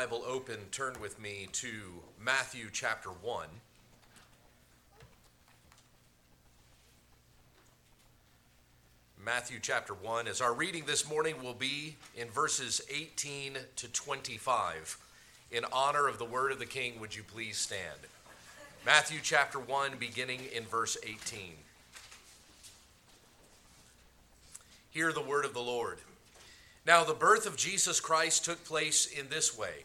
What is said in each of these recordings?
Bible open, turn with me to Matthew chapter 1. Matthew chapter 1, as our reading this morning will be in verses 18 to 25. In honor of the word of the king, would you please stand? Matthew chapter 1, beginning in verse 18. Hear the word of the Lord. Now, the birth of Jesus Christ took place in this way.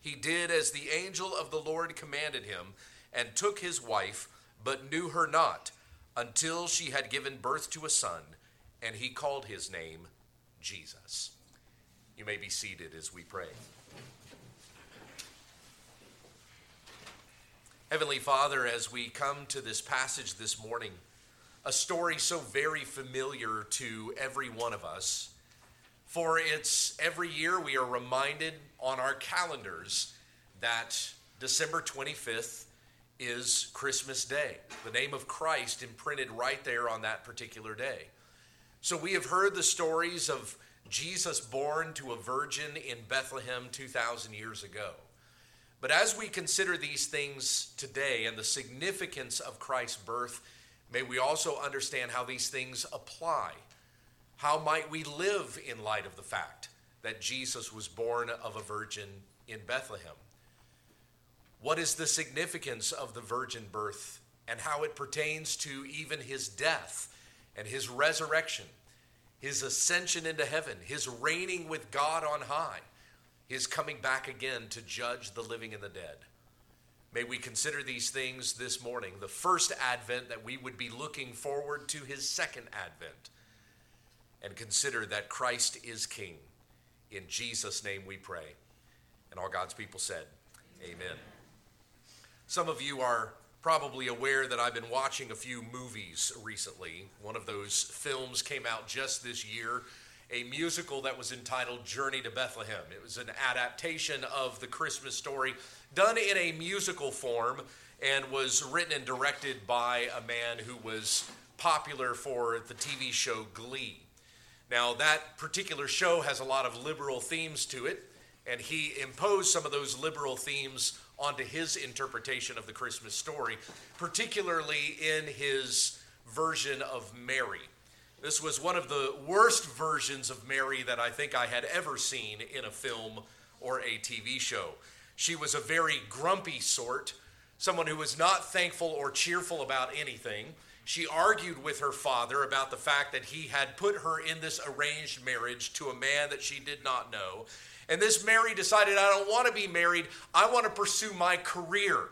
he did as the angel of the Lord commanded him, and took his wife, but knew her not, until she had given birth to a son, and he called his name Jesus. You may be seated as we pray. Heavenly Father, as we come to this passage this morning, a story so very familiar to every one of us, for it's every year we are reminded on our calendars that December 25th is Christmas Day, the name of Christ imprinted right there on that particular day. So we have heard the stories of Jesus born to a virgin in Bethlehem 2,000 years ago. But as we consider these things today and the significance of Christ's birth, may we also understand how these things apply how might we live in light of the fact that Jesus was born of a virgin in Bethlehem? What is the significance of the virgin birth and how it pertains to even his death and his resurrection, his ascension into heaven, his reigning with God on high, his coming back again to judge the living and the dead? May we consider these things this morning, the first advent that we would be looking forward to his second advent and consider that Christ is King. In Jesus' name we pray. And all God's people said, Amen. Some of you are probably aware that I've been watching a few movies recently. One of those films came out just this year, a musical that was entitled Journey to Bethlehem. It was an adaptation of the Christmas story done in a musical form and was written and directed by a man who was popular for the TV show Glee. Now, that particular show has a lot of liberal themes to it, and he imposed some of those liberal themes onto his interpretation of the Christmas story, particularly in his version of Mary. This was one of the worst versions of Mary that I think I had ever seen in a film or a TV show. She was a very grumpy sort, someone who was not thankful or cheerful about anything. She argued with her father about the fact that he had put her in this arranged marriage to a man that she did not know. And this Mary decided, I don't want to be married. I want to pursue my career.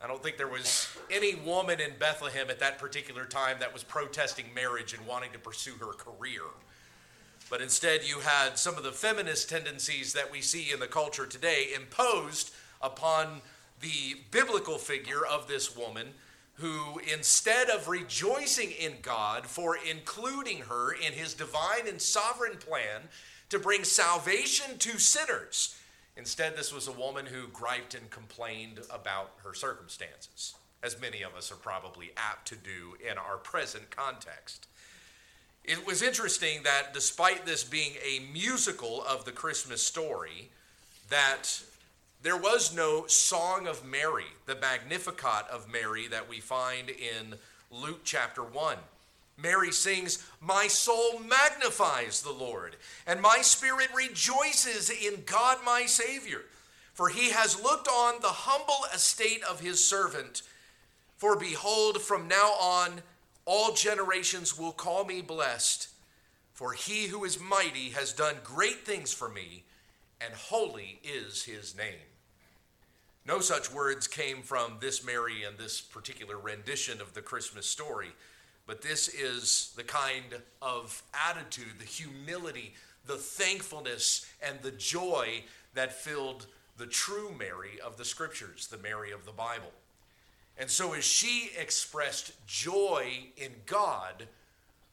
I don't think there was any woman in Bethlehem at that particular time that was protesting marriage and wanting to pursue her career. But instead, you had some of the feminist tendencies that we see in the culture today imposed upon the biblical figure of this woman who, instead of rejoicing in God for including her in his divine and sovereign plan to bring salvation to sinners, instead, this was a woman who griped and complained about her circumstances, as many of us are probably apt to do in our present context. It was interesting that despite this being a musical of the Christmas story, that there was no Song of Mary, the Magnificat of Mary that we find in Luke chapter 1. Mary sings, My soul magnifies the Lord, and my spirit rejoices in God my Savior, for he has looked on the humble estate of his servant. For behold, from now on, all generations will call me blessed. For he who is mighty has done great things for me, and holy is his name. No such words came from this Mary and this particular rendition of the Christmas story, but this is the kind of attitude, the humility, the thankfulness, and the joy that filled the true Mary of the scriptures, the Mary of the Bible. And so, as she expressed joy in God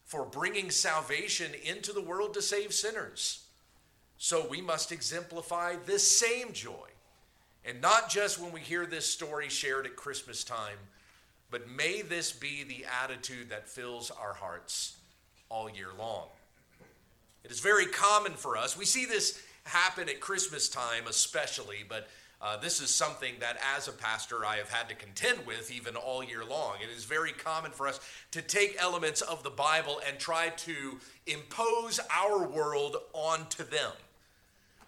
for bringing salvation into the world to save sinners, so we must exemplify this same joy. And not just when we hear this story shared at Christmas time, but may this be the attitude that fills our hearts all year long. It is very common for us. We see this happen at Christmas time, especially, but uh, this is something that, as a pastor, I have had to contend with even all year long. It is very common for us to take elements of the Bible and try to impose our world onto them.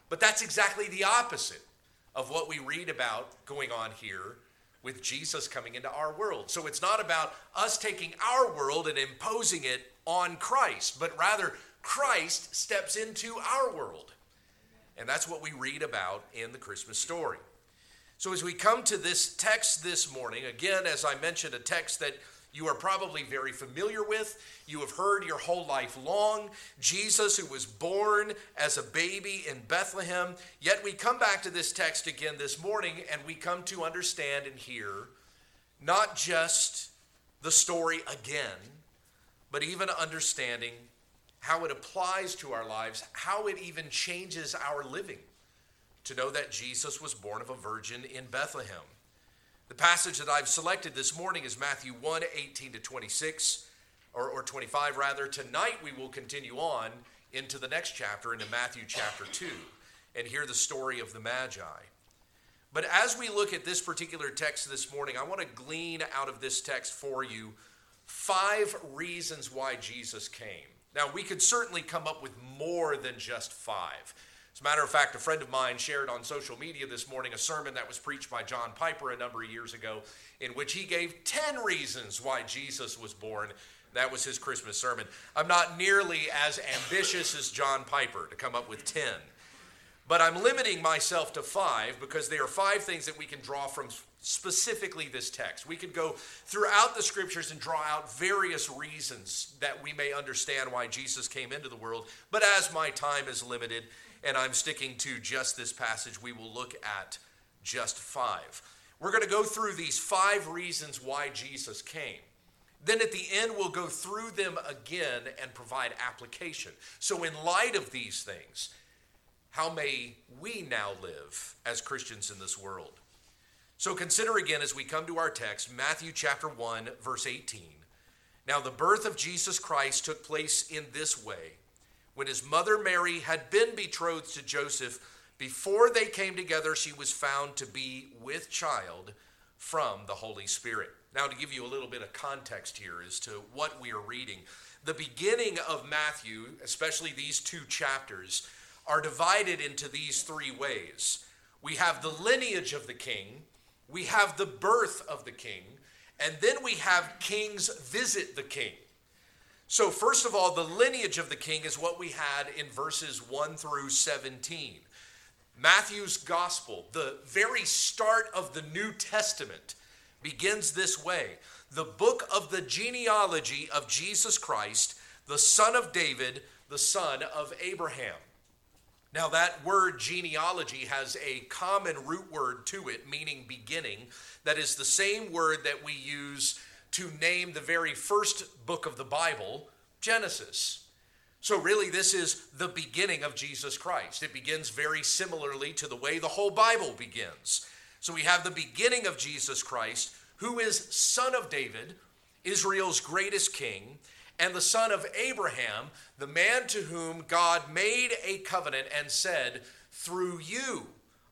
But that's exactly the opposite of what we read about going on here with Jesus coming into our world. So it's not about us taking our world and imposing it on Christ, but rather Christ steps into our world. And that's what we read about in the Christmas story. So, as we come to this text this morning, again, as I mentioned, a text that you are probably very familiar with. You have heard your whole life long. Jesus, who was born as a baby in Bethlehem. Yet we come back to this text again this morning and we come to understand and hear not just the story again, but even understanding how it applies to our lives, how it even changes our living to know that Jesus was born of a virgin in Bethlehem. The passage that I've selected this morning is Matthew 1 18 to 26, or, or 25 rather. Tonight we will continue on into the next chapter, into Matthew chapter 2, and hear the story of the Magi. But as we look at this particular text this morning, I want to glean out of this text for you five reasons why Jesus came. Now, we could certainly come up with more than just five. As a matter of fact, a friend of mine shared on social media this morning a sermon that was preached by John Piper a number of years ago, in which he gave 10 reasons why Jesus was born. That was his Christmas sermon. I'm not nearly as ambitious as John Piper to come up with 10, but I'm limiting myself to five because there are five things that we can draw from specifically this text. We could go throughout the scriptures and draw out various reasons that we may understand why Jesus came into the world, but as my time is limited, and I'm sticking to just this passage, we will look at just five. We're going to go through these five reasons why Jesus came. Then at the end, we'll go through them again and provide application. So, in light of these things, how may we now live as Christians in this world? So, consider again as we come to our text, Matthew chapter 1, verse 18. Now, the birth of Jesus Christ took place in this way when his mother Mary had been betrothed to Joseph, before they came together, she was found to be with child from the Holy Spirit. Now, to give you a little bit of context here as to what we are reading, the beginning of Matthew, especially these two chapters, are divided into these three ways. We have the lineage of the king, we have the birth of the king, and then we have kings visit the king. So, first of all, the lineage of the king is what we had in verses 1 through 17. Matthew's gospel, the very start of the New Testament, begins this way the book of the genealogy of Jesus Christ, the son of David, the son of Abraham. Now, that word genealogy has a common root word to it, meaning beginning, that is the same word that we use to name the very first book of the Bible, Genesis. So, really, this is the beginning of Jesus Christ. It begins very similarly to the way the whole Bible begins. So, we have the beginning of Jesus Christ, who is son of David, Israel's greatest king, and the son of Abraham, the man to whom God made a covenant and said, Through you,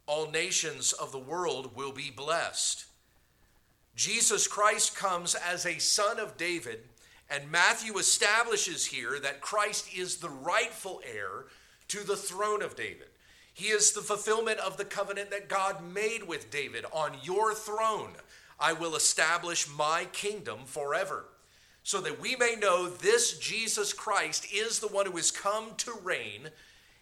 all nations of the world will be blessed. Jesus Christ comes as a son of David, and Matthew establishes here that Christ is the rightful heir to the throne of David. He is the fulfillment of the covenant that God made with David on your throne. I will establish my kingdom forever. So that we may know this Jesus Christ is the one who has come to reign.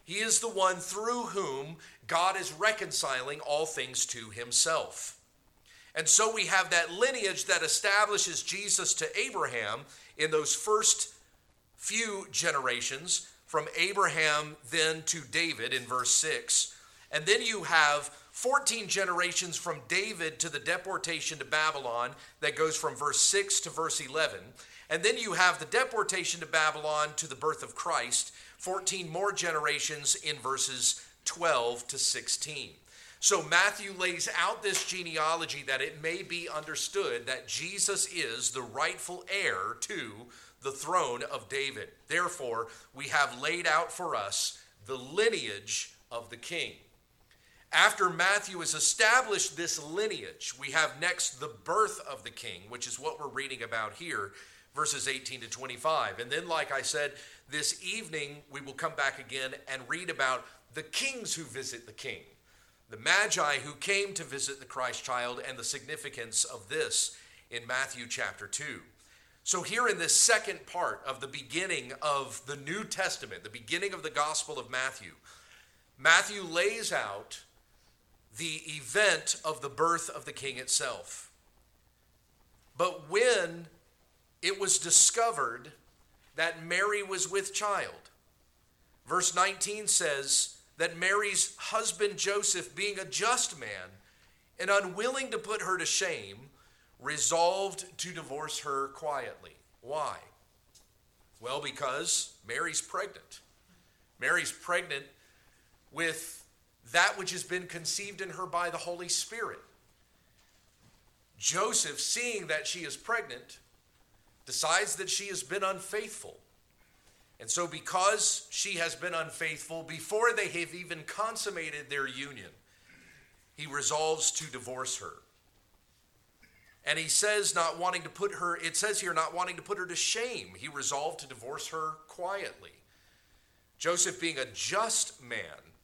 He is the one through whom God is reconciling all things to himself. And so we have that lineage that establishes Jesus to Abraham in those first few generations, from Abraham then to David in verse 6. And then you have 14 generations from David to the deportation to Babylon that goes from verse 6 to verse 11. And then you have the deportation to Babylon to the birth of Christ, 14 more generations in verses 12 to 16. So Matthew lays out this genealogy that it may be understood that Jesus is the rightful heir to the throne of David. Therefore, we have laid out for us the lineage of the king. After Matthew has established this lineage, we have next the birth of the king, which is what we're reading about here, verses 18 to 25. And then, like I said, this evening we will come back again and read about the kings who visit the king, the magi who came to visit the Christ child, and the significance of this in Matthew chapter 2. So, here in this second part of the beginning of the New Testament, the beginning of the Gospel of Matthew, Matthew lays out the event of the birth of the king itself. But when it was discovered that Mary was with child, verse 19 says that Mary's husband Joseph, being a just man and unwilling to put her to shame, resolved to divorce her quietly. Why? Well, because Mary's pregnant. Mary's pregnant with that which has been conceived in her by the Holy Spirit. Joseph, seeing that she is pregnant, decides that she has been unfaithful. And so, because she has been unfaithful, before they have even consummated their union, he resolves to divorce her. And he says, not wanting to put her, it says here, not wanting to put her to shame, he resolved to divorce her quietly. Joseph, being a just man,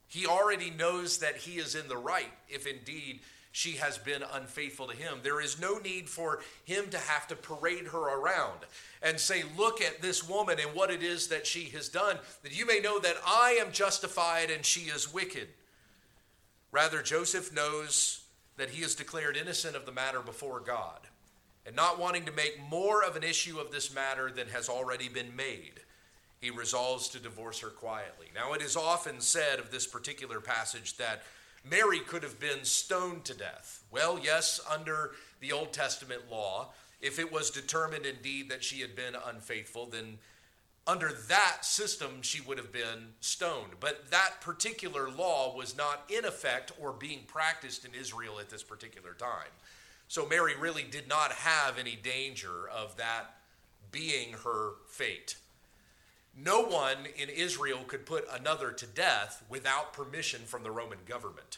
he already knows that he is in the right if indeed she has been unfaithful to him. There is no need for him to have to parade her around and say, Look at this woman and what it is that she has done, that you may know that I am justified and she is wicked. Rather, Joseph knows that he is declared innocent of the matter before God, and not wanting to make more of an issue of this matter than has already been made, he resolves to divorce her quietly. Now, it is often said of this particular passage that Mary could have been stoned to death. Well, yes, under the Old Testament law, if it was determined indeed that she had been unfaithful, then under that system, she would have been stoned. But that particular law was not in effect or being practiced in Israel at this particular time. So Mary really did not have any danger of that being her fate. No one in Israel could put another to death without permission from the Roman government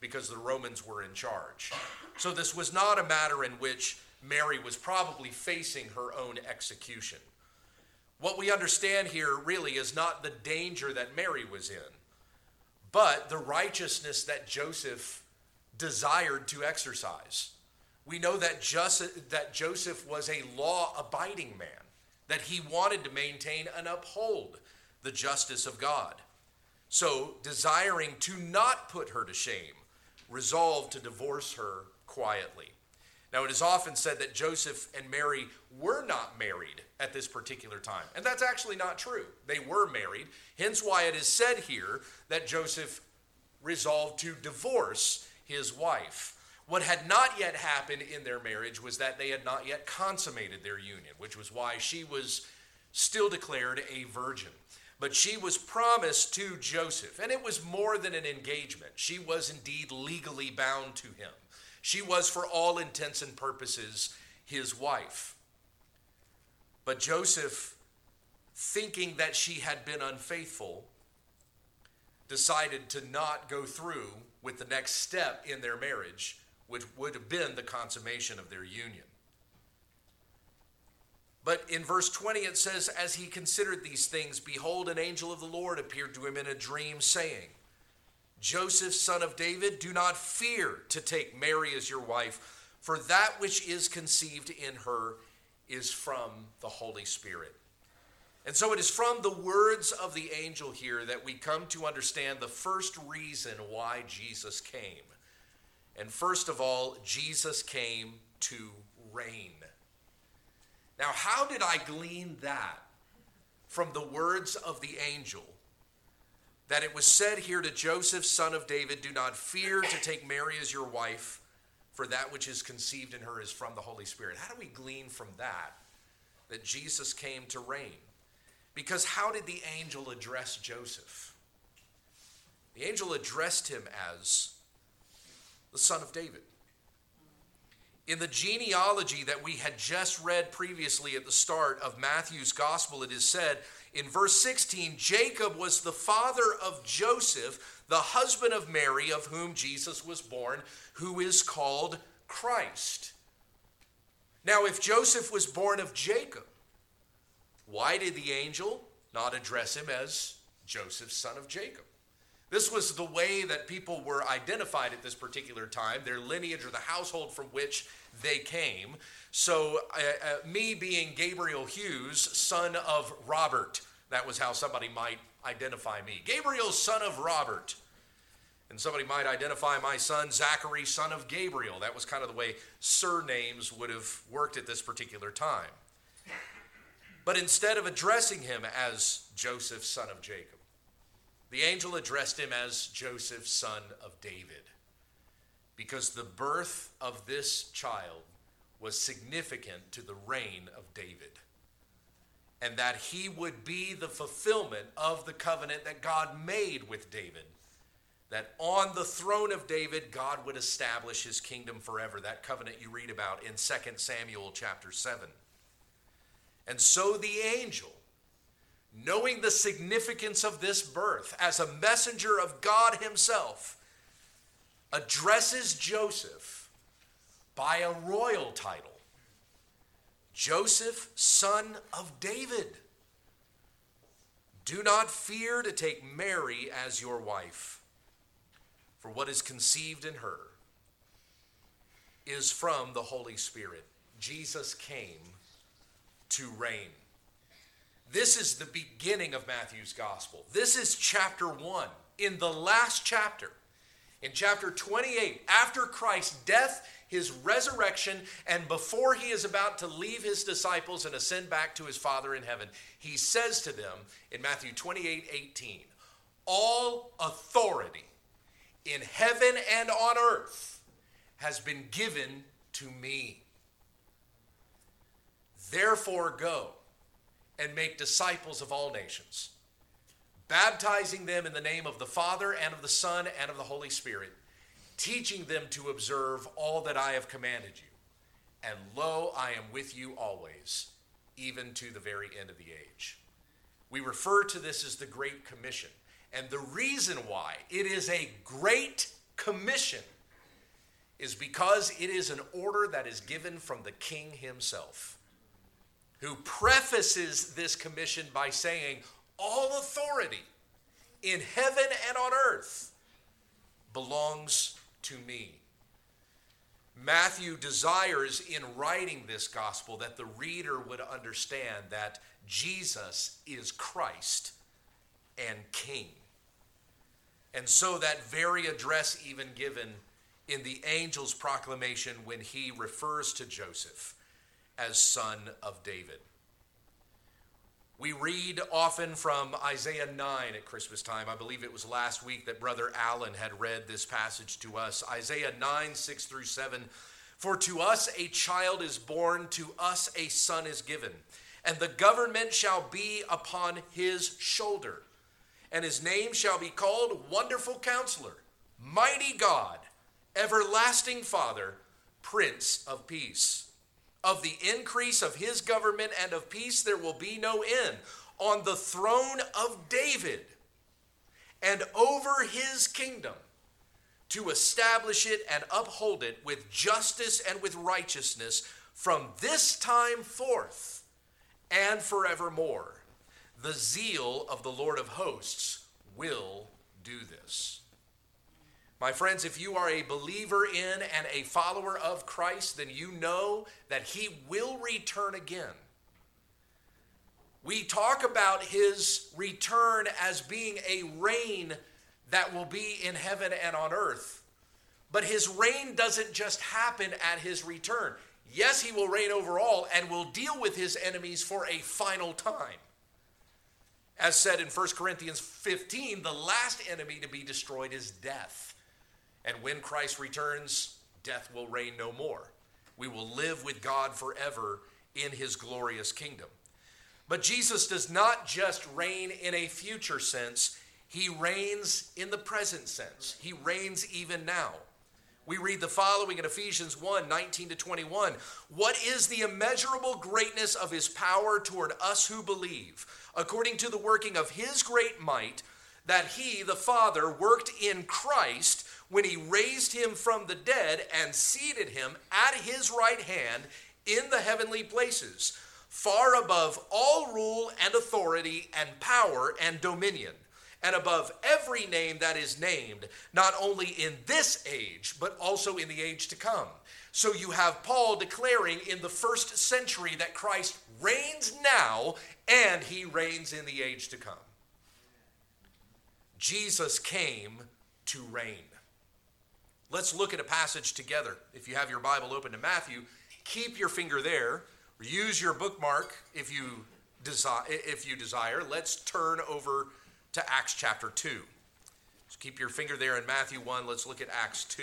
because the Romans were in charge. So this was not a matter in which Mary was probably facing her own execution. What we understand here really is not the danger that Mary was in, but the righteousness that Joseph desired to exercise. We know that, Joseph, that Joseph was a law abiding man, that he wanted to maintain and uphold the justice of God. So, desiring to not put her to shame, resolved to divorce her quietly. Now, it is often said that Joseph and Mary were not married at this particular time. And that's actually not true. They were married, hence why it is said here that Joseph resolved to divorce his wife. What had not yet happened in their marriage was that they had not yet consummated their union, which was why she was still declared a virgin. But she was promised to Joseph, and it was more than an engagement. She was indeed legally bound to him. She was, for all intents and purposes, his wife. But Joseph, thinking that she had been unfaithful, decided to not go through with the next step in their marriage, which would have been the consummation of their union. But in verse 20 it says, As he considered these things, behold, an angel of the Lord appeared to him in a dream, saying, Joseph, son of David, do not fear to take Mary as your wife, for that which is conceived in her is from the Holy Spirit. And so it is from the words of the angel here that we come to understand the first reason why Jesus came. And first of all, Jesus came to reign. Now, how did I glean that from the words of the angel? That it was said here to Joseph, son of David, Do not fear to take Mary as your wife, for that which is conceived in her is from the Holy Spirit. How do we glean from that that Jesus came to reign? Because how did the angel address Joseph? The angel addressed him as the son of David. In the genealogy that we had just read previously at the start of Matthew's gospel, it is said in verse 16 Jacob was the father of Joseph, the husband of Mary, of whom Jesus was born, who is called Christ. Now, if Joseph was born of Jacob, why did the angel not address him as Joseph, son of Jacob? This was the way that people were identified at this particular time, their lineage or the household from which they came. So, uh, uh, me being Gabriel Hughes, son of Robert, that was how somebody might identify me. Gabriel, son of Robert. And somebody might identify my son, Zachary, son of Gabriel. That was kind of the way surnames would have worked at this particular time. But instead of addressing him as Joseph, son of Jacob, the angel addressed him as Joseph, son of David, because the birth of this child was significant to the reign of David, and that he would be the fulfillment of the covenant that God made with David. That on the throne of David, God would establish his kingdom forever. That covenant you read about in 2 Samuel chapter 7. And so the angel, knowing the significance of this birth as a messenger of God Himself, addresses Joseph by a royal title Joseph, son of David. Do not fear to take Mary as your wife, for what is conceived in her is from the Holy Spirit. Jesus came to reign. This is the beginning of Matthew's gospel. This is chapter 1. In the last chapter, in chapter 28, after Christ's death, his resurrection, and before he is about to leave his disciples and ascend back to his Father in heaven, he says to them in Matthew 28 18, All authority in heaven and on earth has been given to me. Therefore, go and make disciples of all nations, baptizing them in the name of the Father and of the Son and of the Holy Spirit, teaching them to observe all that I have commanded you. And lo, I am with you always, even to the very end of the age. We refer to this as the Great Commission. And the reason why it is a great commission is because it is an order that is given from the king himself who prefaces this commission by saying, All authority in heaven and on earth belongs to me. Matthew desires in writing this gospel that the reader would understand that Jesus is Christ and King. And so, that very address, even given in the angel's proclamation when he refers to Joseph as son of David. We read often from Isaiah 9 at Christmas time. I believe it was last week that Brother Allen had read this passage to us. Isaiah 9, 6 through 7. For to us a child is born, to us a son is given, and the government shall be upon his shoulder. And his name shall be called Wonderful Counselor, Mighty God, Everlasting Father, Prince of Peace. Of the increase of his government and of peace there will be no end on the throne of David and over his kingdom to establish it and uphold it with justice and with righteousness from this time forth and forevermore. The zeal of the Lord of hosts will do this. My friends, if you are a believer in and a follower of Christ, then you know that he will return again. We talk about his return as being a reign that will be in heaven and on earth. But his reign doesn't just happen at his return. Yes, he will reign over all and will deal with his enemies for a final time. As said in 1 Corinthians 15, the last enemy to be destroyed is death. And when Christ returns, death will reign no more. We will live with God forever in his glorious kingdom. But Jesus does not just reign in a future sense, he reigns in the present sense. He reigns even now. We read the following in Ephesians 1 19 to 21. What is the immeasurable greatness of his power toward us who believe, according to the working of his great might, that he, the Father, worked in Christ when he raised him from the dead and seated him at his right hand in the heavenly places, far above all rule and authority and power and dominion and above every name that is named, not only in this age, but also in the age to come. So you have Paul declaring in the first century that Christ reigns now and he reigns in the age to come. Jesus came to reign. Let's look at a passage together. If you have your Bible open to Matthew, keep your finger there. Use your bookmark if you desire. If you desire, let's turn over to Acts chapter 2. So keep your finger there in Matthew 1. Let's look at Acts 2.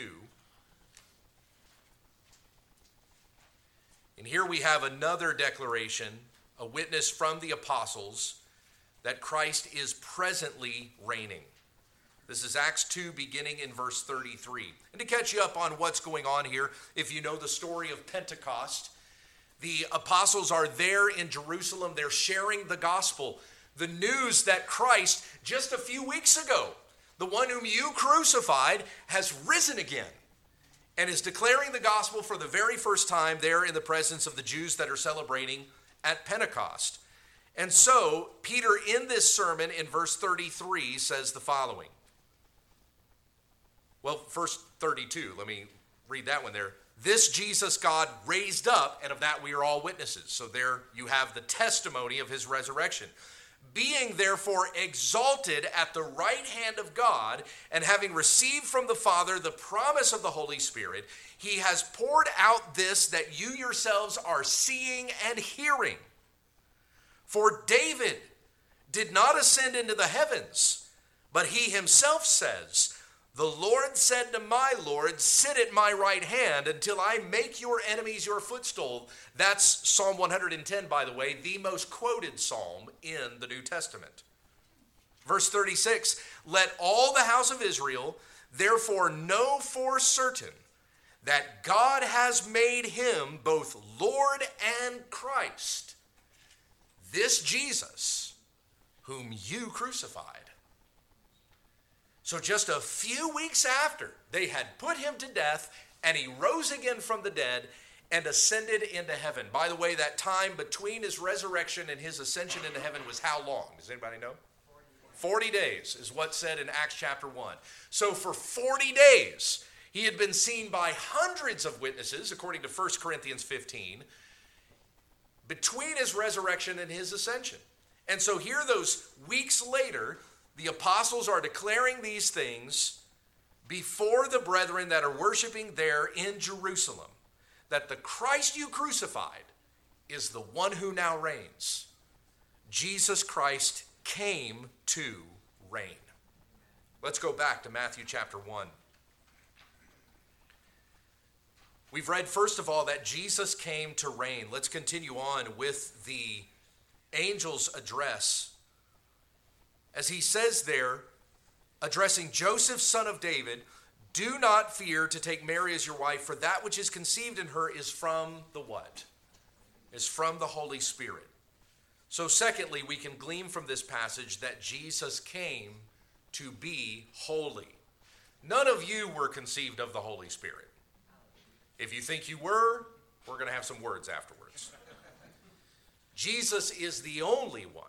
And here we have another declaration, a witness from the apostles that Christ is presently reigning. This is Acts 2, beginning in verse 33. And to catch you up on what's going on here, if you know the story of Pentecost, the apostles are there in Jerusalem. They're sharing the gospel the news that Christ, just a few weeks ago, the one whom you crucified, has risen again and is declaring the gospel for the very first time there in the presence of the Jews that are celebrating at Pentecost. And so, Peter, in this sermon in verse 33, says the following. Well, verse 32, let me read that one there. This Jesus God raised up, and of that we are all witnesses. So, there you have the testimony of his resurrection being therefore exalted at the right hand of God, and having received from the Father the promise of the Holy Spirit, he has poured out this that you yourselves are seeing and hearing. For David did not ascend into the heavens, but he himself says, the Lord said to my Lord, Sit at my right hand until I make your enemies your footstool. That's Psalm 110, by the way, the most quoted psalm in the New Testament. Verse 36 Let all the house of Israel therefore know for certain that God has made him both Lord and Christ, this Jesus, whom you crucified. So, just a few weeks after they had put him to death, and he rose again from the dead and ascended into heaven. By the way, that time between his resurrection and his ascension into heaven was how long? Does anybody know? 40 days is what's said in Acts chapter 1. So, for 40 days, he had been seen by hundreds of witnesses, according to 1 Corinthians 15, between his resurrection and his ascension. And so, here, those weeks later, the apostles are declaring these things before the brethren that are worshiping there in Jerusalem that the Christ you crucified is the one who now reigns. Jesus Christ came to reign. Let's go back to Matthew chapter 1. We've read, first of all, that Jesus came to reign. Let's continue on with the angel's address as he says there, addressing Joseph, son of David, do not fear to take Mary as your wife, for that which is conceived in her is from the what? Is from the Holy Spirit. So, secondly, we can glean from this passage that Jesus came to be holy. None of you were conceived of the Holy Spirit. If you think you were, we're going to have some words afterwards. Jesus is the only one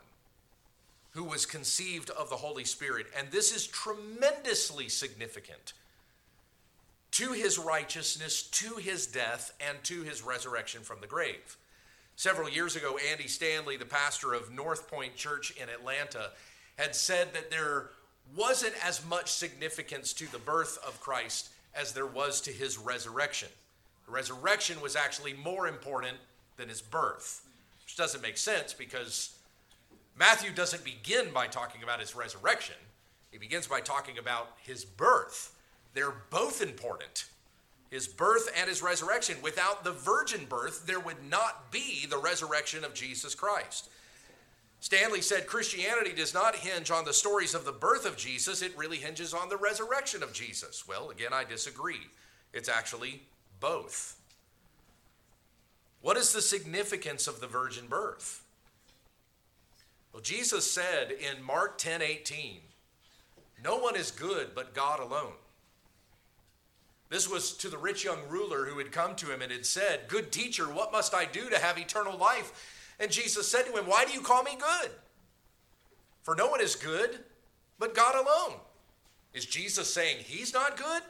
who was conceived of the Holy Spirit. And this is tremendously significant to his righteousness, to his death, and to his resurrection from the grave. Several years ago, Andy Stanley, the pastor of North Point Church in Atlanta, had said that there wasn't as much significance to the birth of Christ as there was to his resurrection. Resurrection was actually more important than his birth, which doesn't make sense because Matthew doesn't begin by talking about his resurrection, he begins by talking about his birth. They're both important his birth and his resurrection. Without the virgin birth, there would not be the resurrection of Jesus Christ. Stanley said Christianity does not hinge on the stories of the birth of Jesus, it really hinges on the resurrection of Jesus. Well, again, I disagree. It's actually both. What is the significance of the virgin birth? Well, Jesus said in Mark 10 18, No one is good but God alone. This was to the rich young ruler who had come to him and had said, Good teacher, what must I do to have eternal life? And Jesus said to him, Why do you call me good? For no one is good but God alone. Is Jesus saying he's not good?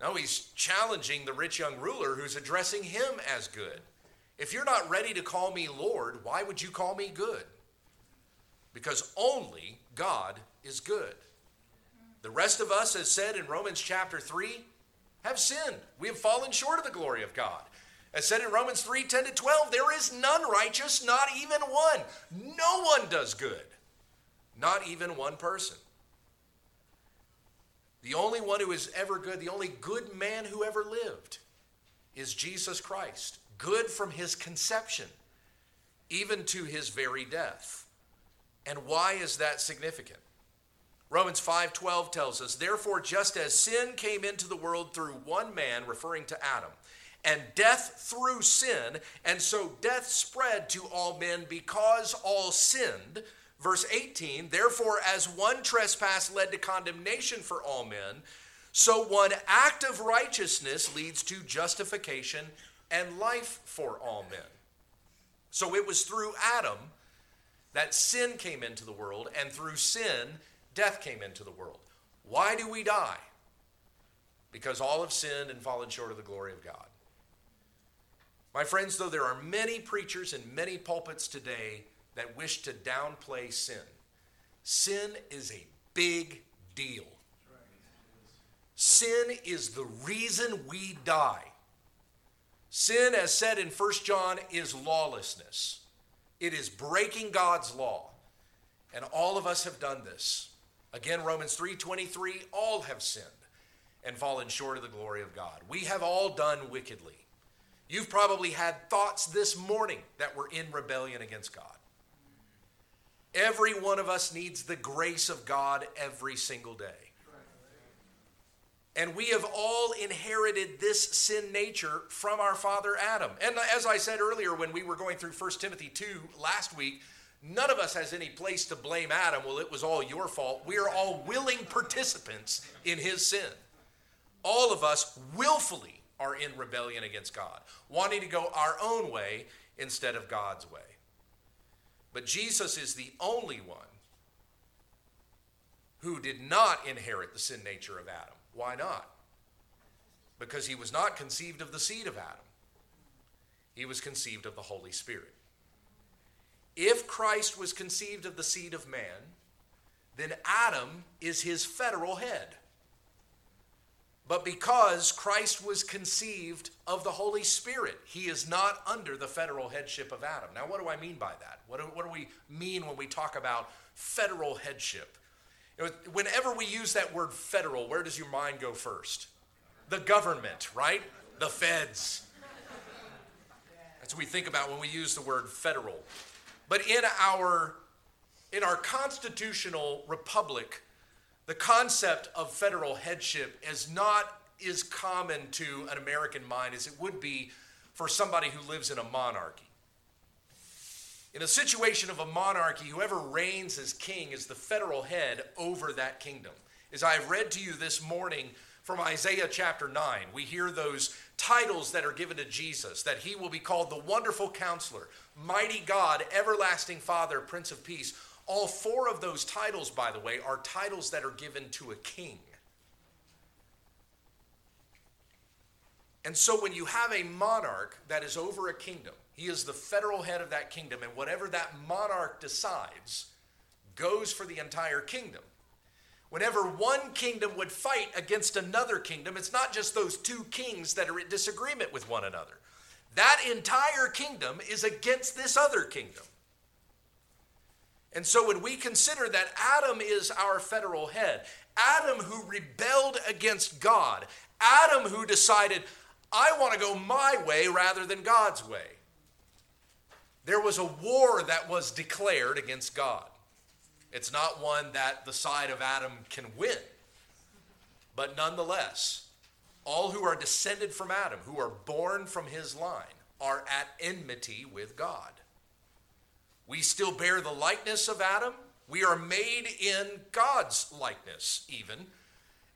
No, he's challenging the rich young ruler who's addressing him as good. If you're not ready to call me Lord, why would you call me good? Because only God is good. The rest of us, as said in Romans chapter 3, have sinned. We have fallen short of the glory of God. As said in Romans 3 10 to 12, there is none righteous, not even one. No one does good, not even one person. The only one who is ever good, the only good man who ever lived, is Jesus Christ. Good from his conception, even to his very death. And why is that significant? Romans 5:12 tells us, "Therefore just as sin came into the world through one man, referring to Adam, and death through sin, and so death spread to all men because all sinned." Verse 18, "Therefore as one trespass led to condemnation for all men, so one act of righteousness leads to justification and life for all men." So it was through Adam that sin came into the world, and through sin death came into the world. Why do we die? Because all have sinned and fallen short of the glory of God. My friends, though there are many preachers in many pulpits today that wish to downplay sin, sin is a big deal. Sin is the reason we die. Sin, as said in 1 John, is lawlessness. It is breaking God's law. And all of us have done this. Again, Romans 3:23, all have sinned and fallen short of the glory of God. We have all done wickedly. You've probably had thoughts this morning that were in rebellion against God. Every one of us needs the grace of God every single day. And we have all inherited this sin nature from our father Adam. And as I said earlier when we were going through 1 Timothy 2 last week, None of us has any place to blame Adam. Well, it was all your fault. We are all willing participants in his sin. All of us willfully are in rebellion against God, wanting to go our own way instead of God's way. But Jesus is the only one who did not inherit the sin nature of Adam. Why not? Because he was not conceived of the seed of Adam, he was conceived of the Holy Spirit. If Christ was conceived of the seed of man, then Adam is his federal head. But because Christ was conceived of the Holy Spirit, he is not under the federal headship of Adam. Now, what do I mean by that? What do, what do we mean when we talk about federal headship? Whenever we use that word federal, where does your mind go first? The government, right? The feds. That's what we think about when we use the word federal. But in our in our constitutional republic, the concept of federal headship is not as common to an American mind as it would be for somebody who lives in a monarchy. In a situation of a monarchy, whoever reigns as king is the federal head over that kingdom. As I have read to you this morning from Isaiah chapter 9, we hear those titles that are given to Jesus that he will be called the Wonderful Counselor, Mighty God, Everlasting Father, Prince of Peace. All four of those titles, by the way, are titles that are given to a king. And so when you have a monarch that is over a kingdom, he is the federal head of that kingdom, and whatever that monarch decides goes for the entire kingdom. Whenever one kingdom would fight against another kingdom, it's not just those two kings that are in disagreement with one another. That entire kingdom is against this other kingdom. And so when we consider that Adam is our federal head, Adam who rebelled against God, Adam who decided, I want to go my way rather than God's way. There was a war that was declared against God. It's not one that the side of Adam can win. But nonetheless, all who are descended from Adam, who are born from his line, are at enmity with God. We still bear the likeness of Adam. We are made in God's likeness, even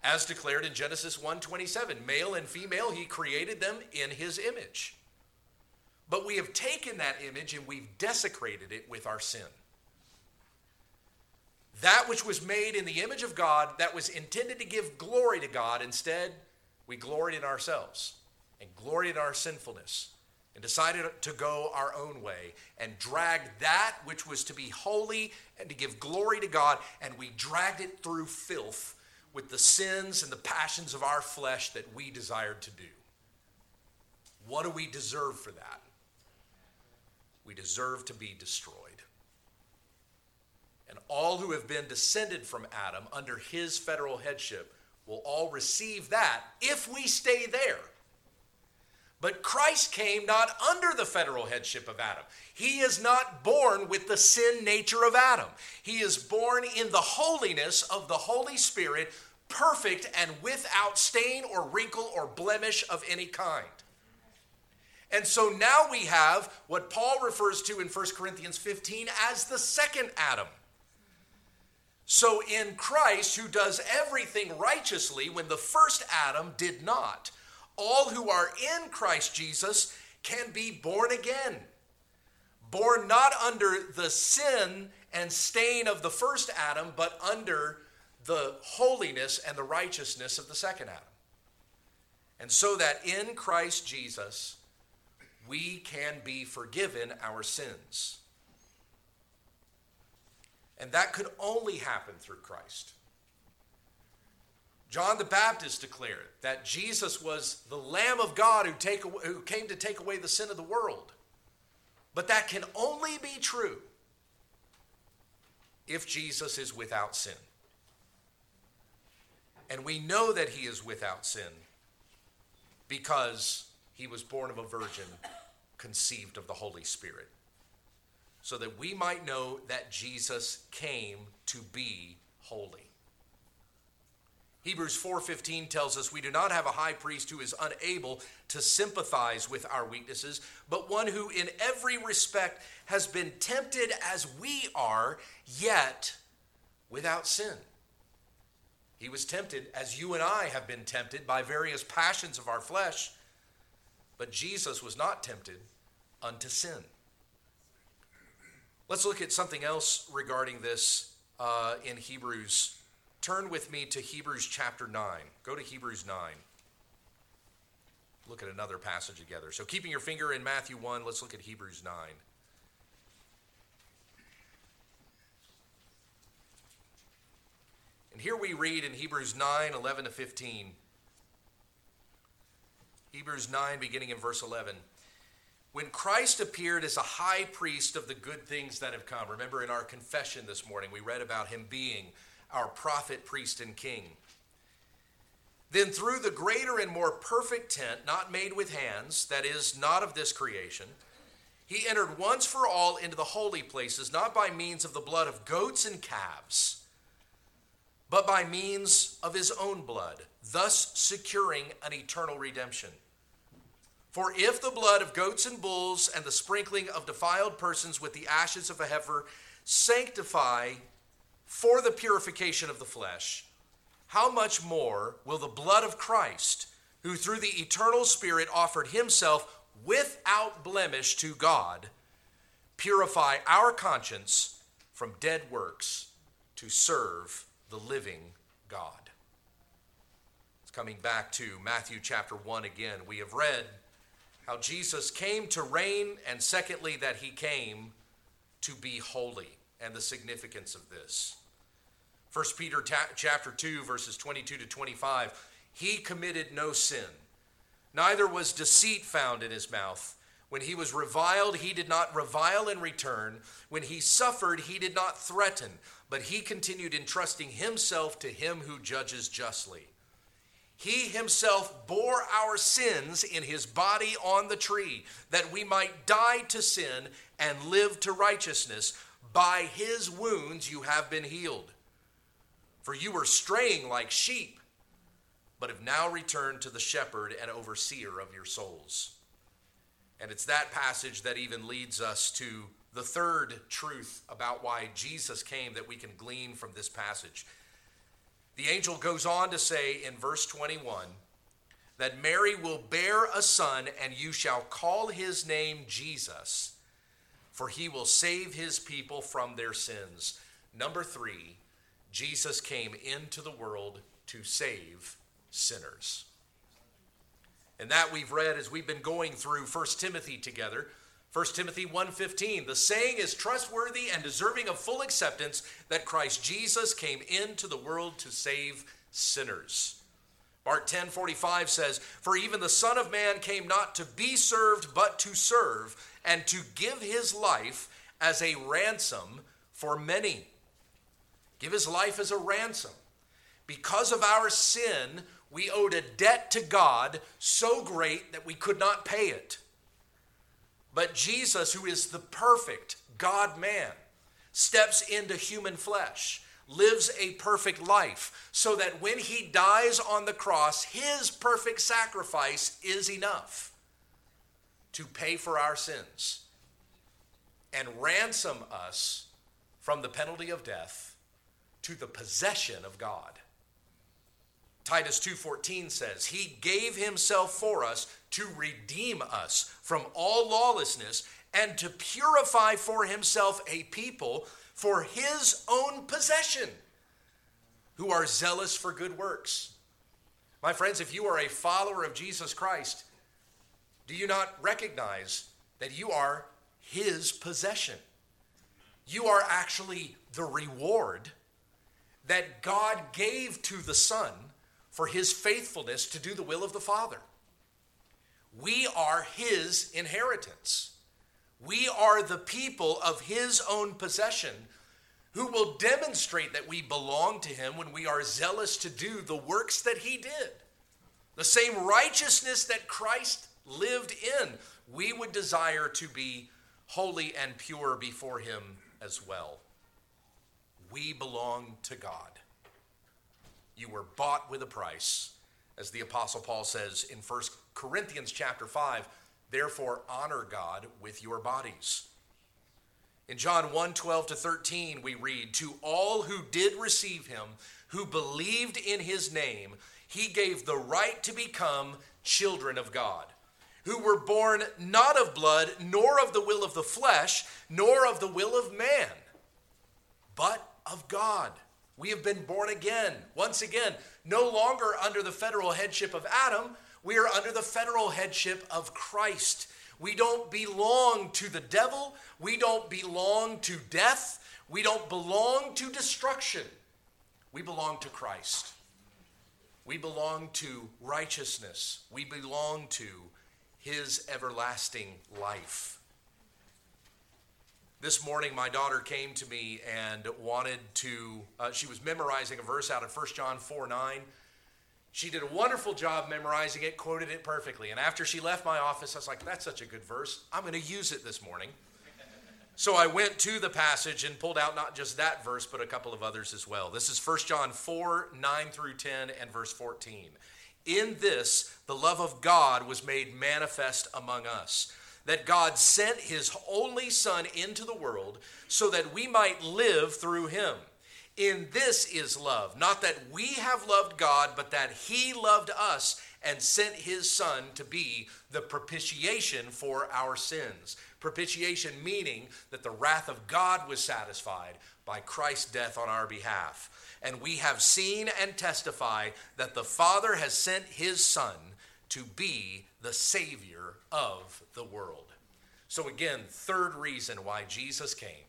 as declared in Genesis 1:27, male and female he created them in his image. But we have taken that image and we've desecrated it with our sin. That which was made in the image of God, that was intended to give glory to God, instead, we gloried in ourselves and gloried in our sinfulness and decided to go our own way and dragged that which was to be holy and to give glory to God, and we dragged it through filth with the sins and the passions of our flesh that we desired to do. What do we deserve for that? We deserve to be destroyed. And all who have been descended from Adam under his federal headship will all receive that if we stay there. But Christ came not under the federal headship of Adam. He is not born with the sin nature of Adam. He is born in the holiness of the Holy Spirit, perfect and without stain or wrinkle or blemish of any kind. And so now we have what Paul refers to in 1 Corinthians 15 as the second Adam. So in Christ, who does everything righteously when the first Adam did not, all who are in Christ Jesus can be born again. Born not under the sin and stain of the first Adam, but under the holiness and the righteousness of the second Adam. And so that in Christ Jesus, we can be forgiven our sins. And that could only happen through Christ. John the Baptist declared that Jesus was the Lamb of God who, take, who came to take away the sin of the world. But that can only be true if Jesus is without sin. And we know that he is without sin because he was born of a virgin, conceived of the Holy Spirit, so that we might know that Jesus came to be holy. Hebrews 4:15 tells us we do not have a high priest who is unable to sympathize with our weaknesses, but one who in every respect has been tempted as we are, yet without sin. He was tempted as you and I have been tempted by various passions of our flesh, but Jesus was not tempted unto sin. Let's look at something else regarding this uh, in Hebrews Turn with me to Hebrews chapter 9. Go to Hebrews 9. Look at another passage together. So, keeping your finger in Matthew 1, let's look at Hebrews 9. And here we read in Hebrews 9 11 to 15. Hebrews 9, beginning in verse 11. When Christ appeared as a high priest of the good things that have come, remember in our confession this morning, we read about him being our prophet, priest, and king. Then, through the greater and more perfect tent, not made with hands, that is, not of this creation, he entered once for all into the holy places, not by means of the blood of goats and calves, but by means of his own blood, thus securing an eternal redemption. For if the blood of goats and bulls and the sprinkling of defiled persons with the ashes of a heifer sanctify for the purification of the flesh, how much more will the blood of Christ, who through the eternal Spirit offered himself without blemish to God, purify our conscience from dead works to serve the living God? Let's coming back to Matthew chapter 1 again. We have read how Jesus came to reign, and secondly, that he came to be holy, and the significance of this. 1 Peter ta- chapter 2, verses 22 to 25 He committed no sin, neither was deceit found in his mouth. When he was reviled, he did not revile in return. When he suffered, he did not threaten, but he continued entrusting himself to him who judges justly. He himself bore our sins in his body on the tree, that we might die to sin and live to righteousness. By his wounds you have been healed. For you were straying like sheep, but have now returned to the shepherd and overseer of your souls. And it's that passage that even leads us to the third truth about why Jesus came that we can glean from this passage. The angel goes on to say in verse 21 that Mary will bear a son, and you shall call his name Jesus, for he will save his people from their sins. Number three, Jesus came into the world to save sinners. And that we've read as we've been going through 1 Timothy together. 1 Timothy 1:15 The saying is trustworthy and deserving of full acceptance that Christ Jesus came into the world to save sinners. Mark 10:45 says, "For even the Son of man came not to be served but to serve and to give his life as a ransom for many." Give his life as a ransom. Because of our sin, we owed a debt to God so great that we could not pay it. But Jesus, who is the perfect God man, steps into human flesh, lives a perfect life, so that when he dies on the cross, his perfect sacrifice is enough to pay for our sins and ransom us from the penalty of death to the possession of God. Titus 2:14 says, "He gave himself for us to redeem us from all lawlessness and to purify for himself a people for his own possession who are zealous for good works." My friends, if you are a follower of Jesus Christ, do you not recognize that you are his possession? You are actually the reward that God gave to the Son for his faithfulness to do the will of the Father. We are his inheritance. We are the people of his own possession who will demonstrate that we belong to him when we are zealous to do the works that he did. The same righteousness that Christ lived in, we would desire to be holy and pure before him as well. We belong to God. You were bought with a price. As the apostle Paul says in 1 Corinthians chapter 5, therefore honor God with your bodies. In John 1 12 to 13, we read, To all who did receive him, who believed in his name, he gave the right to become children of God, who were born not of blood, nor of the will of the flesh, nor of the will of man, but of God. We have been born again, once again, no longer under the federal headship of Adam, we are under the federal headship of Christ. We don't belong to the devil, we don't belong to death, we don't belong to destruction. We belong to Christ. We belong to righteousness. We belong to his everlasting life. This morning, my daughter came to me and wanted to, uh, she was memorizing a verse out of 1 John 4 9. She did a wonderful job memorizing it, quoted it perfectly. And after she left my office, I was like, that's such a good verse. I'm going to use it this morning. So I went to the passage and pulled out not just that verse, but a couple of others as well. This is 1 John 4 9 through 10 and verse 14. In this, the love of God was made manifest among us that God sent his only Son into the world so that we might live through him. In this is love, not that we have loved God, but that he loved us and sent his son to be the propitiation for our sins. Propitiation meaning that the wrath of God was satisfied by Christ's death on our behalf. And we have seen and testify that the Father has sent his son to be the Savior of the world. So, again, third reason why Jesus came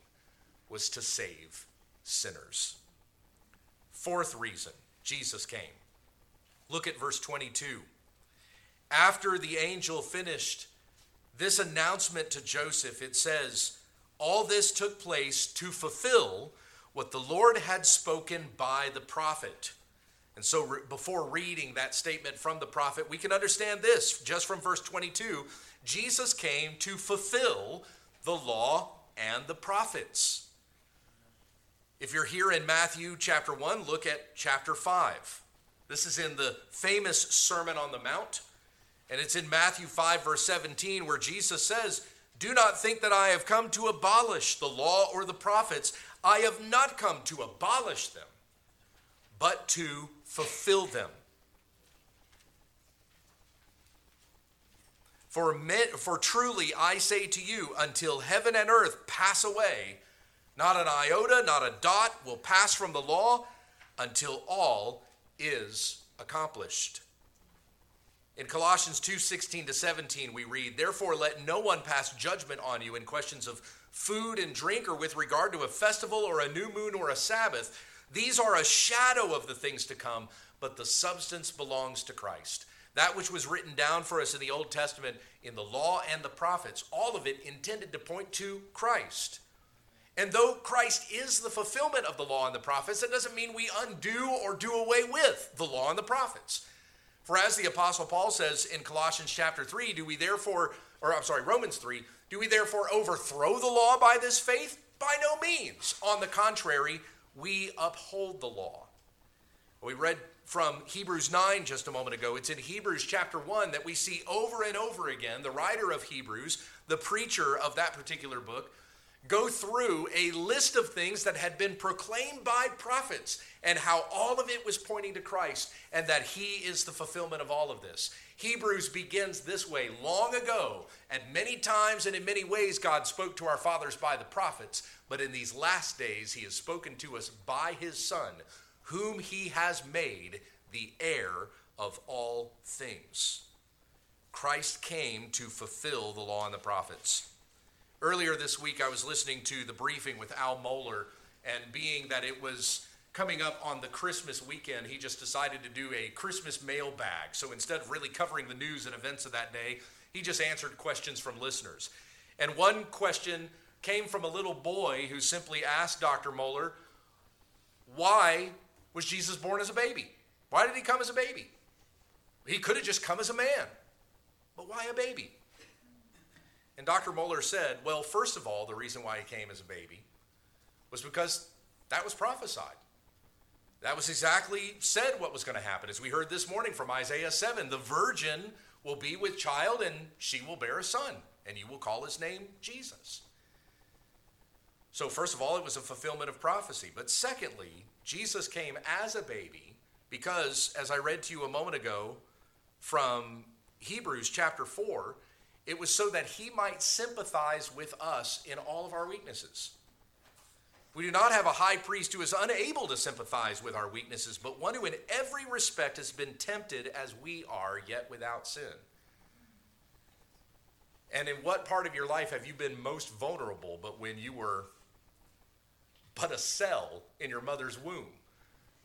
was to save sinners. Fourth reason Jesus came. Look at verse 22. After the angel finished this announcement to Joseph, it says, All this took place to fulfill what the Lord had spoken by the prophet. And so, re- before reading that statement from the prophet, we can understand this just from verse 22 Jesus came to fulfill the law and the prophets. If you're here in Matthew chapter 1, look at chapter 5. This is in the famous Sermon on the Mount. And it's in Matthew 5, verse 17, where Jesus says, Do not think that I have come to abolish the law or the prophets. I have not come to abolish them, but to fulfill them. For, for truly I say to you, until heaven and earth pass away, not an iota, not a dot will pass from the law until all is accomplished. In Colossians 2 16 to 17, we read, Therefore, let no one pass judgment on you in questions of food and drink, or with regard to a festival, or a new moon, or a Sabbath. These are a shadow of the things to come, but the substance belongs to Christ. That which was written down for us in the Old Testament, in the law and the prophets, all of it intended to point to Christ. And though Christ is the fulfillment of the law and the prophets, that doesn't mean we undo or do away with the law and the prophets. For as the Apostle Paul says in Colossians chapter 3, do we therefore, or I'm sorry, Romans 3, do we therefore overthrow the law by this faith? By no means. On the contrary, we uphold the law. We read from Hebrews 9 just a moment ago. It's in Hebrews chapter 1 that we see over and over again the writer of Hebrews, the preacher of that particular book, go through a list of things that had been proclaimed by prophets and how all of it was pointing to Christ and that he is the fulfillment of all of this. Hebrews begins this way long ago, and many times and in many ways, God spoke to our fathers by the prophets, but in these last days, he has spoken to us by his Son, whom he has made the heir of all things. Christ came to fulfill the law and the prophets. Earlier this week, I was listening to the briefing with Al Mohler, and being that it was coming up on the Christmas weekend, he just decided to do a Christmas mailbag. So instead of really covering the news and events of that day, he just answered questions from listeners. And one question came from a little boy who simply asked Dr. Mohler, Why was Jesus born as a baby? Why did he come as a baby? He could have just come as a man, but why a baby? And Dr. Mohler said, well, first of all, the reason why he came as a baby was because that was prophesied. That was exactly said what was going to happen. As we heard this morning from Isaiah 7, the virgin will be with child and she will bear a son, and you will call his name Jesus. So, first of all, it was a fulfillment of prophecy. But secondly, Jesus came as a baby because, as I read to you a moment ago from Hebrews chapter 4, it was so that he might sympathize with us in all of our weaknesses. We do not have a high priest who is unable to sympathize with our weaknesses, but one who in every respect has been tempted as we are, yet without sin. And in what part of your life have you been most vulnerable but when you were but a cell in your mother's womb,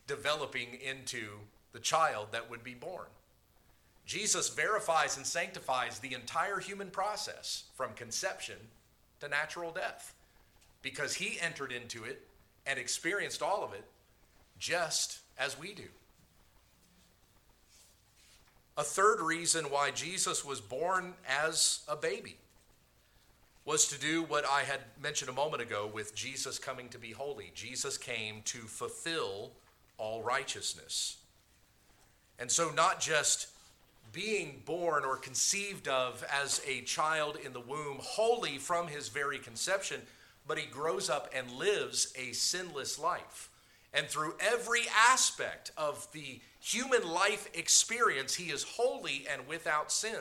developing into the child that would be born? Jesus verifies and sanctifies the entire human process from conception to natural death because he entered into it and experienced all of it just as we do. A third reason why Jesus was born as a baby was to do what I had mentioned a moment ago with Jesus coming to be holy. Jesus came to fulfill all righteousness. And so, not just being born or conceived of as a child in the womb, holy from his very conception, but he grows up and lives a sinless life. And through every aspect of the human life experience, he is holy and without sin,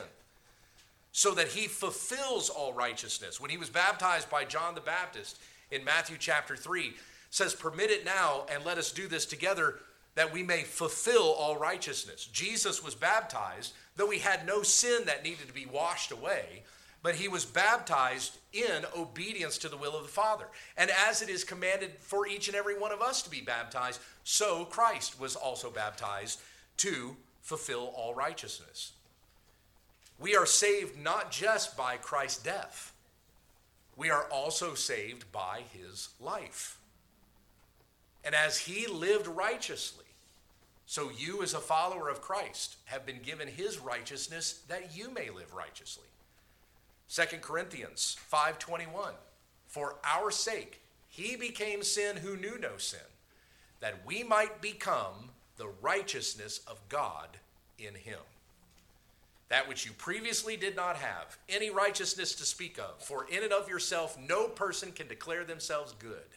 so that he fulfills all righteousness. When he was baptized by John the Baptist in Matthew chapter 3, says, Permit it now and let us do this together that we may fulfill all righteousness. Jesus was baptized, though he had no sin that needed to be washed away but he was baptized in obedience to the will of the Father. And as it is commanded for each and every one of us to be baptized, so Christ was also baptized to fulfill all righteousness. We are saved not just by Christ's death, we are also saved by his life. And as he lived righteously, so you, as a follower of Christ, have been given his righteousness that you may live righteously. 2 Corinthians 5:21 For our sake he became sin who knew no sin that we might become the righteousness of God in him that which you previously did not have any righteousness to speak of for in and of yourself no person can declare themselves good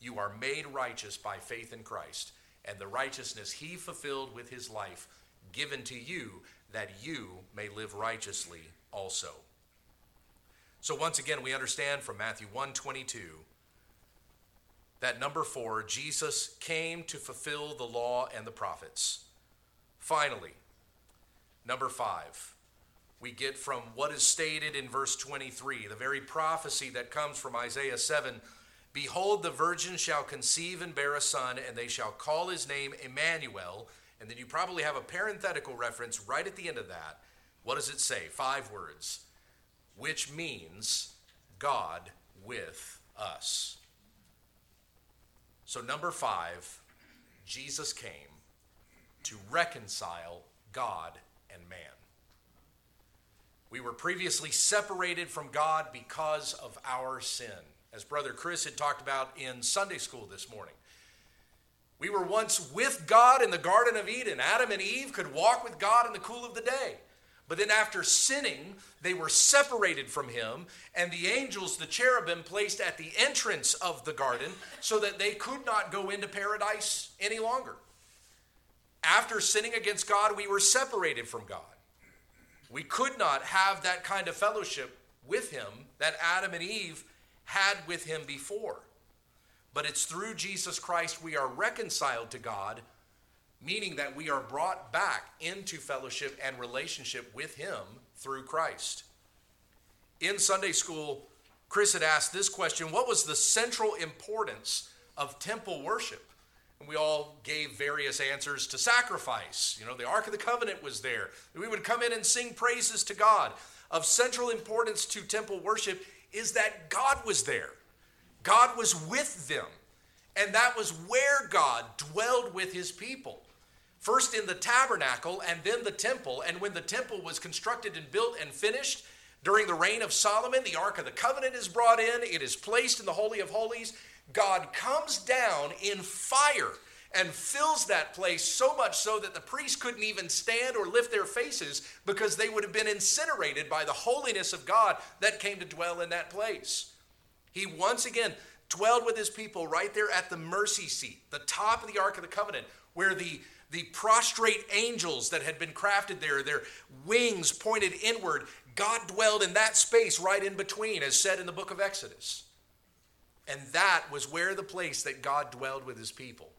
you are made righteous by faith in Christ and the righteousness he fulfilled with his life given to you that you may live righteously also so once again, we understand from Matthew 122 that number four, Jesus came to fulfill the law and the prophets. Finally, number five, we get from what is stated in verse 23, the very prophecy that comes from Isaiah 7 Behold, the virgin shall conceive and bear a son, and they shall call his name Emmanuel. And then you probably have a parenthetical reference right at the end of that. What does it say? Five words which means God with us. So, number five, Jesus came to reconcile God and man. We were previously separated from God because of our sin, as Brother Chris had talked about in Sunday school this morning. We were once with God in the Garden of Eden. Adam and Eve could walk with God in the cool of the day. But then, after sinning, they were separated from him, and the angels, the cherubim, placed at the entrance of the garden so that they could not go into paradise any longer. After sinning against God, we were separated from God. We could not have that kind of fellowship with him that Adam and Eve had with him before. But it's through Jesus Christ we are reconciled to God meaning that we are brought back into fellowship and relationship with Him through Christ. In Sunday school, Chris had asked this question What was the central importance of temple worship? And we all gave various answers to sacrifice. You know, the Ark of the Covenant was there. We would come in and sing praises to God. Of central importance to temple worship is that God was there, God was with them. And that was where God dwelled with his people first in the tabernacle and then the temple. And when the temple was constructed and built and finished during the reign of Solomon, the Ark of the Covenant is brought in, it is placed in the Holy of Holies. God comes down in fire and fills that place so much so that the priests couldn't even stand or lift their faces because they would have been incinerated by the holiness of God that came to dwell in that place. He once again dwelled with his people right there at the mercy seat, the top of the Ark of the Covenant, where the the prostrate angels that had been crafted there, their wings pointed inward. God dwelled in that space right in between, as said in the book of Exodus. And that was where the place that God dwelled with his people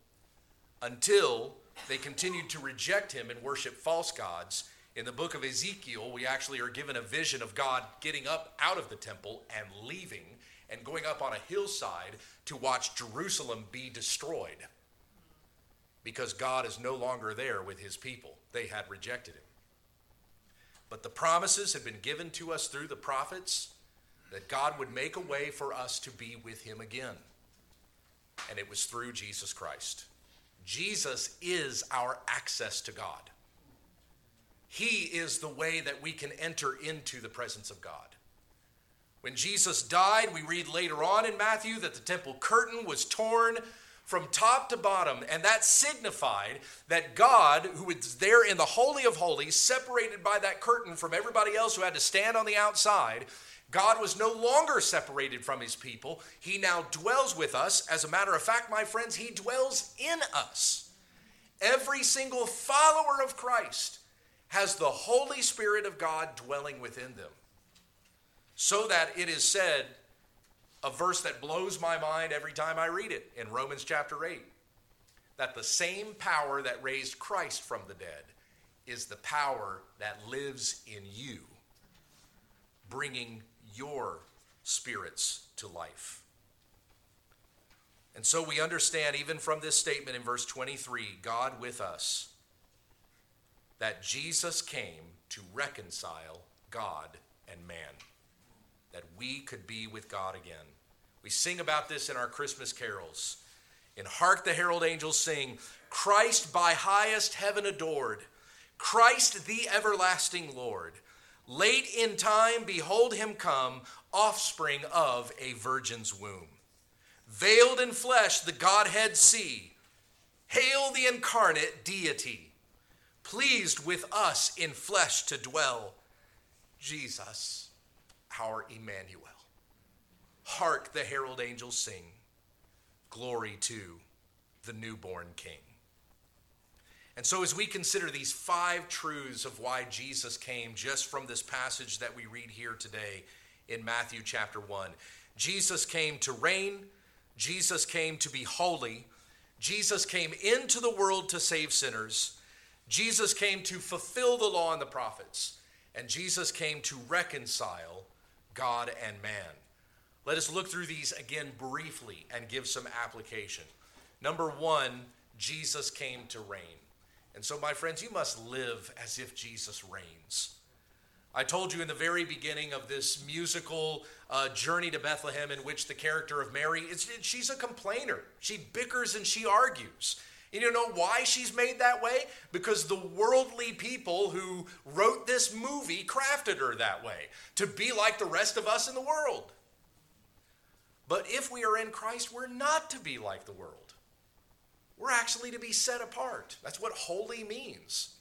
until they continued to reject him and worship false gods. In the book of Ezekiel, we actually are given a vision of God getting up out of the temple and leaving and going up on a hillside to watch Jerusalem be destroyed because God is no longer there with his people. They had rejected him. But the promises had been given to us through the prophets that God would make a way for us to be with him again. And it was through Jesus Christ. Jesus is our access to God. He is the way that we can enter into the presence of God. When Jesus died, we read later on in Matthew that the temple curtain was torn from top to bottom. And that signified that God, who was there in the Holy of Holies, separated by that curtain from everybody else who had to stand on the outside, God was no longer separated from his people. He now dwells with us. As a matter of fact, my friends, he dwells in us. Every single follower of Christ has the Holy Spirit of God dwelling within them. So that it is said, a verse that blows my mind every time I read it in Romans chapter 8, that the same power that raised Christ from the dead is the power that lives in you, bringing your spirits to life. And so we understand, even from this statement in verse 23, God with us, that Jesus came to reconcile God and man, that we could be with God again. We sing about this in our Christmas carols. In Hark the Herald Angels sing, Christ by highest heaven adored, Christ the everlasting Lord. Late in time, behold him come, offspring of a virgin's womb. Veiled in flesh, the Godhead see. Hail the incarnate deity, pleased with us in flesh to dwell. Jesus, our Emmanuel. Hark the herald angels sing. Glory to the newborn King. And so, as we consider these five truths of why Jesus came, just from this passage that we read here today in Matthew chapter 1, Jesus came to reign, Jesus came to be holy, Jesus came into the world to save sinners, Jesus came to fulfill the law and the prophets, and Jesus came to reconcile God and man. Let us look through these again briefly and give some application. Number one, Jesus came to reign. And so, my friends, you must live as if Jesus reigns. I told you in the very beginning of this musical uh, journey to Bethlehem, in which the character of Mary is she's a complainer. She bickers and she argues. And you know why she's made that way? Because the worldly people who wrote this movie crafted her that way to be like the rest of us in the world. But if we are in Christ, we're not to be like the world. We're actually to be set apart. That's what holy means.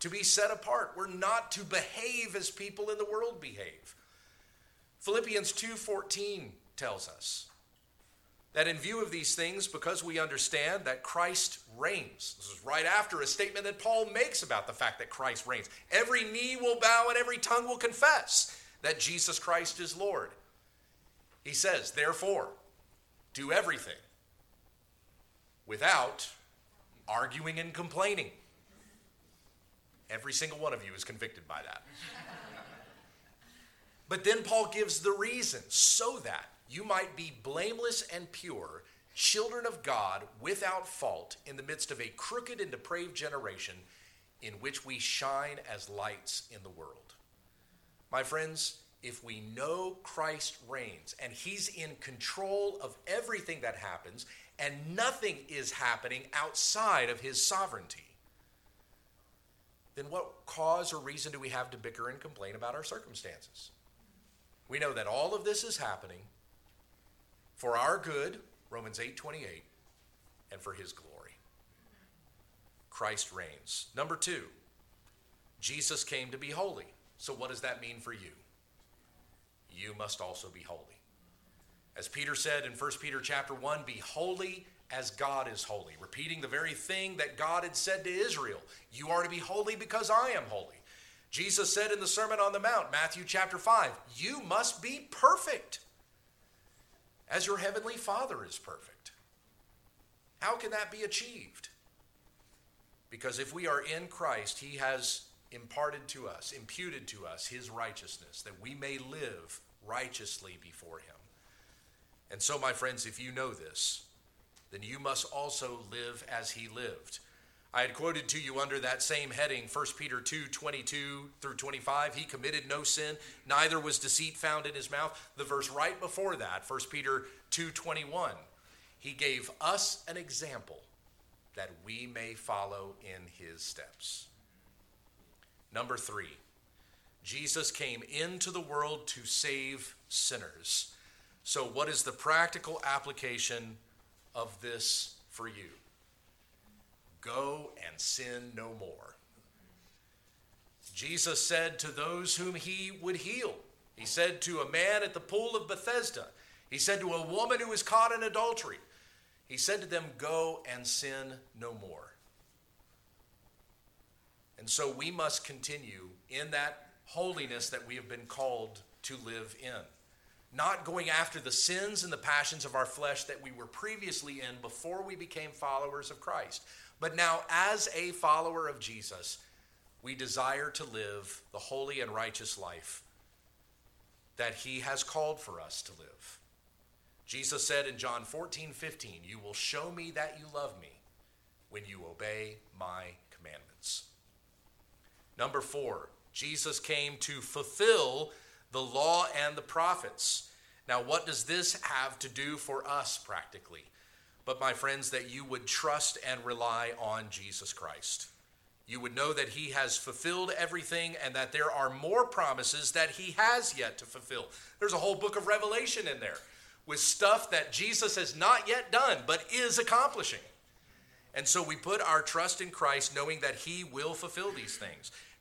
To be set apart. We're not to behave as people in the world behave. Philippians 2:14 tells us that in view of these things because we understand that Christ reigns. This is right after a statement that Paul makes about the fact that Christ reigns. Every knee will bow and every tongue will confess that Jesus Christ is Lord. He says, "Therefore, do everything without arguing and complaining. Every single one of you is convicted by that. but then Paul gives the reason so that you might be blameless and pure, children of God without fault in the midst of a crooked and depraved generation in which we shine as lights in the world. My friends, if we know Christ reigns and he's in control of everything that happens and nothing is happening outside of his sovereignty, then what cause or reason do we have to bicker and complain about our circumstances? We know that all of this is happening for our good, Romans 8:28, and for his glory. Christ reigns. Number 2, Jesus came to be holy. So what does that mean for you? You must also be holy. As Peter said in 1 Peter chapter 1, be holy as God is holy, repeating the very thing that God had said to Israel You are to be holy because I am holy. Jesus said in the Sermon on the Mount, Matthew chapter 5, You must be perfect as your heavenly Father is perfect. How can that be achieved? Because if we are in Christ, He has imparted to us, imputed to us His righteousness, that we may live righteously before Him. And so, my friends, if you know this, then you must also live as he lived. I had quoted to you under that same heading, 1 Peter 2 22 through 25. He committed no sin, neither was deceit found in his mouth. The verse right before that, 1 Peter 2 21, he gave us an example that we may follow in his steps. Number three, Jesus came into the world to save sinners. So, what is the practical application of this for you? Go and sin no more. Jesus said to those whom he would heal, He said to a man at the pool of Bethesda, He said to a woman who was caught in adultery, He said to them, Go and sin no more. And so we must continue in that holiness that we have been called to live in. Not going after the sins and the passions of our flesh that we were previously in before we became followers of Christ. But now, as a follower of Jesus, we desire to live the holy and righteous life that he has called for us to live. Jesus said in John 14, 15, You will show me that you love me when you obey my commandments. Number four, Jesus came to fulfill the law and the prophets. Now, what does this have to do for us practically? But, my friends, that you would trust and rely on Jesus Christ. You would know that He has fulfilled everything and that there are more promises that He has yet to fulfill. There's a whole book of Revelation in there with stuff that Jesus has not yet done but is accomplishing. And so we put our trust in Christ knowing that He will fulfill these things.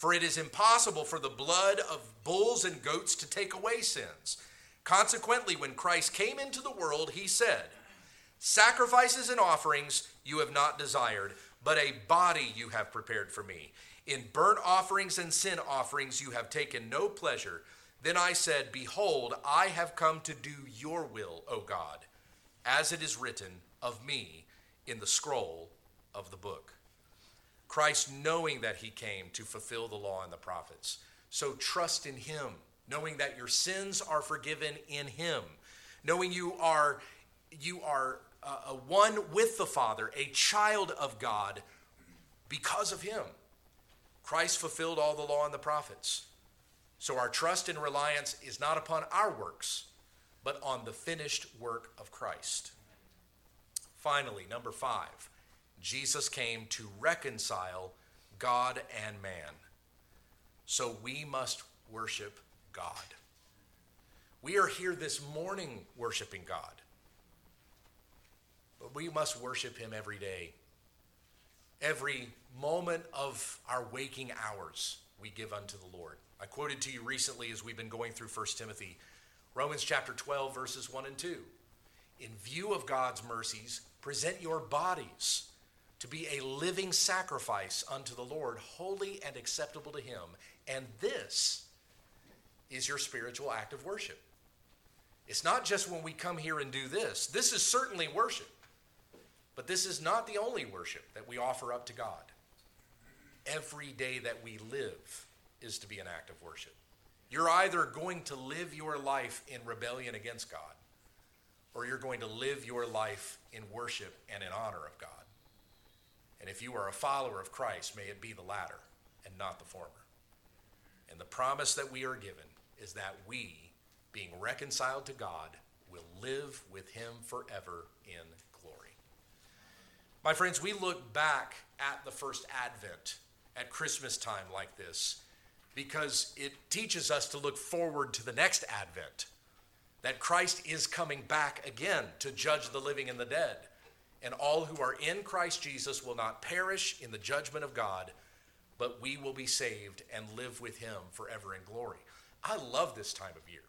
For it is impossible for the blood of bulls and goats to take away sins. Consequently, when Christ came into the world, he said, Sacrifices and offerings you have not desired, but a body you have prepared for me. In burnt offerings and sin offerings you have taken no pleasure. Then I said, Behold, I have come to do your will, O God, as it is written of me in the scroll of the book. Christ knowing that he came to fulfill the law and the prophets. So trust in him, knowing that your sins are forgiven in him, knowing you are you are uh, one with the Father, a child of God because of him. Christ fulfilled all the law and the prophets. So our trust and reliance is not upon our works, but on the finished work of Christ. Finally, number 5 Jesus came to reconcile God and man. So we must worship God. We are here this morning worshiping God. But we must worship Him every day. Every moment of our waking hours we give unto the Lord. I quoted to you recently as we've been going through 1 Timothy, Romans chapter 12, verses 1 and 2. In view of God's mercies, present your bodies to be a living sacrifice unto the Lord, holy and acceptable to Him. And this is your spiritual act of worship. It's not just when we come here and do this. This is certainly worship. But this is not the only worship that we offer up to God. Every day that we live is to be an act of worship. You're either going to live your life in rebellion against God, or you're going to live your life in worship and in honor of God. And if you are a follower of Christ, may it be the latter and not the former. And the promise that we are given is that we, being reconciled to God, will live with him forever in glory. My friends, we look back at the first Advent at Christmas time like this because it teaches us to look forward to the next Advent, that Christ is coming back again to judge the living and the dead and all who are in Christ Jesus will not perish in the judgment of God, but we will be saved and live with him forever in glory. I love this time of year.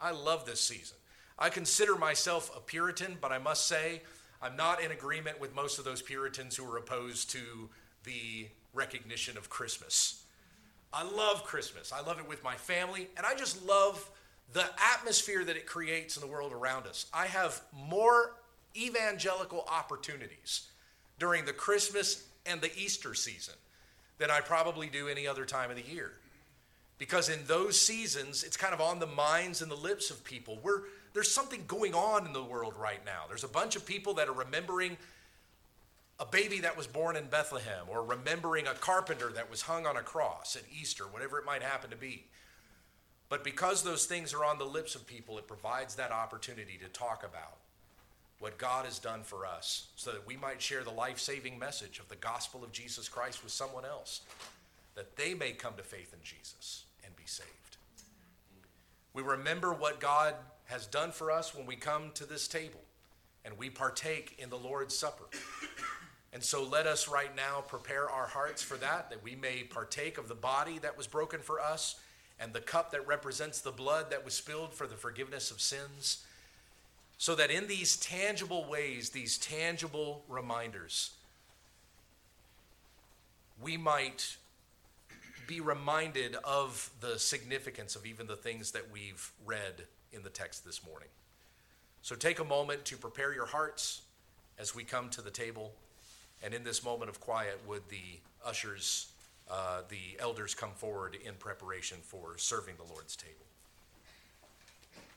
I love this season. I consider myself a Puritan, but I must say I'm not in agreement with most of those Puritans who are opposed to the recognition of Christmas. I love Christmas. I love it with my family, and I just love the atmosphere that it creates in the world around us. I have more evangelical opportunities during the Christmas and the Easter season than I probably do any other time of the year. Because in those seasons, it's kind of on the minds and the lips of people. We're, there's something going on in the world right now. There's a bunch of people that are remembering a baby that was born in Bethlehem or remembering a carpenter that was hung on a cross at Easter, whatever it might happen to be. But because those things are on the lips of people, it provides that opportunity to talk about what God has done for us so that we might share the life saving message of the gospel of Jesus Christ with someone else, that they may come to faith in Jesus and be saved. We remember what God has done for us when we come to this table and we partake in the Lord's Supper. And so let us right now prepare our hearts for that, that we may partake of the body that was broken for us and the cup that represents the blood that was spilled for the forgiveness of sins. So that in these tangible ways, these tangible reminders, we might be reminded of the significance of even the things that we've read in the text this morning. So take a moment to prepare your hearts as we come to the table. And in this moment of quiet, would the ushers, uh, the elders come forward in preparation for serving the Lord's table?